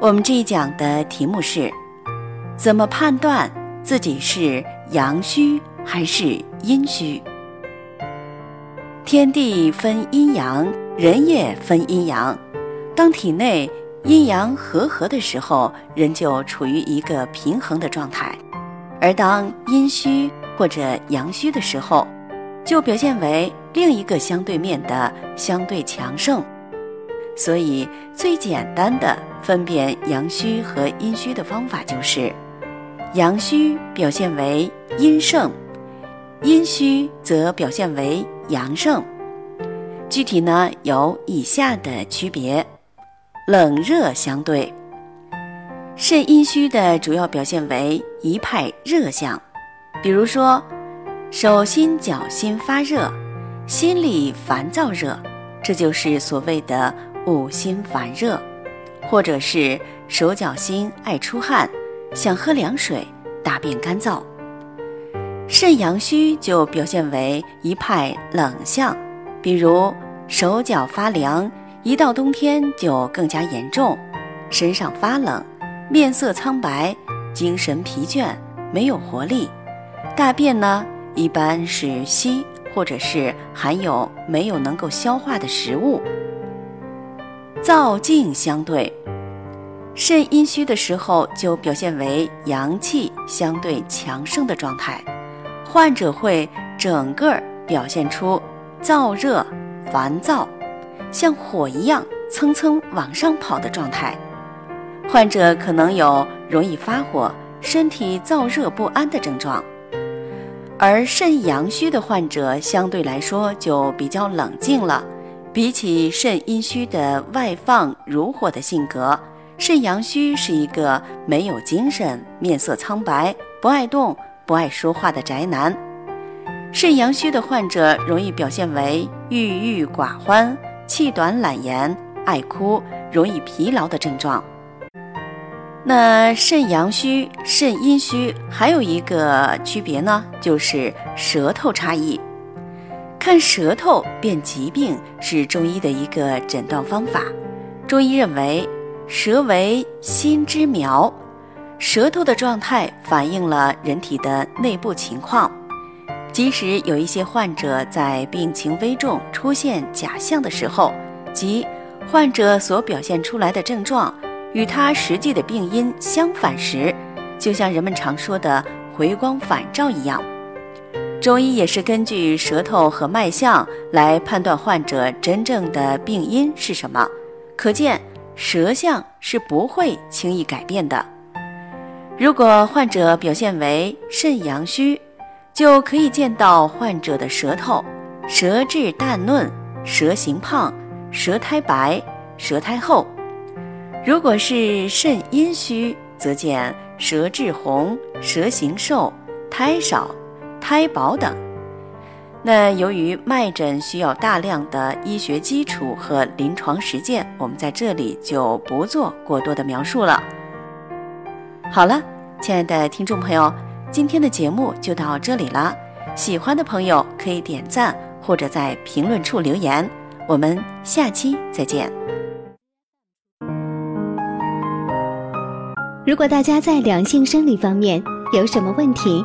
我们这一讲的题目是：怎么判断自己是阳虚还是阴虚？天地分阴阳，人也分阴阳。当体内阴阳和合的时候，人就处于一个平衡的状态；而当阴虚或者阳虚的时候，就表现为另一个相对面的相对强盛。所以，最简单的分辨阳虚和阴虚的方法就是：阳虚表现为阴盛，阴虚则表现为阳盛。具体呢有以下的区别：冷热相对。肾阴虚的主要表现为一派热象，比如说手心脚心发热，心里烦躁热，这就是所谓的。五心烦热，或者是手脚心爱出汗，想喝凉水，大便干燥。肾阳虚就表现为一派冷象，比如手脚发凉，一到冬天就更加严重，身上发冷，面色苍白，精神疲倦，没有活力。大便呢，一般是稀，或者是含有没有能够消化的食物。燥静相对，肾阴虚的时候就表现为阳气相对强盛的状态，患者会整个表现出燥热、烦躁，像火一样蹭蹭往上跑的状态。患者可能有容易发火、身体燥热不安的症状，而肾阳虚的患者相对来说就比较冷静了。比起肾阴虚的外放如火的性格，肾阳虚是一个没有精神、面色苍白、不爱动、不爱说话的宅男。肾阳虚的患者容易表现为郁郁寡欢、气短懒言、爱哭、容易疲劳的症状。那肾阳虚、肾阴虚还有一个区别呢，就是舌头差异。看舌头辨疾病是中医的一个诊断方法。中医认为，舌为心之苗，舌头的状态反映了人体的内部情况。即使有一些患者在病情危重、出现假象的时候，即患者所表现出来的症状与他实际的病因相反时，就像人们常说的“回光返照”一样。中医也是根据舌头和脉象来判断患者真正的病因是什么，可见舌象是不会轻易改变的。如果患者表现为肾阳虚，就可以见到患者的舌头，舌质淡嫩，舌形胖，舌苔白，舌苔厚；如果是肾阴虚，则见舌质红，舌形瘦，苔少。胎宝等，那由于脉诊需要大量的医学基础和临床实践，我们在这里就不做过多的描述了。好了，亲爱的听众朋友，今天的节目就到这里了。喜欢的朋友可以点赞或者在评论处留言，我们下期再见。如果大家在两性生理方面有什么问题，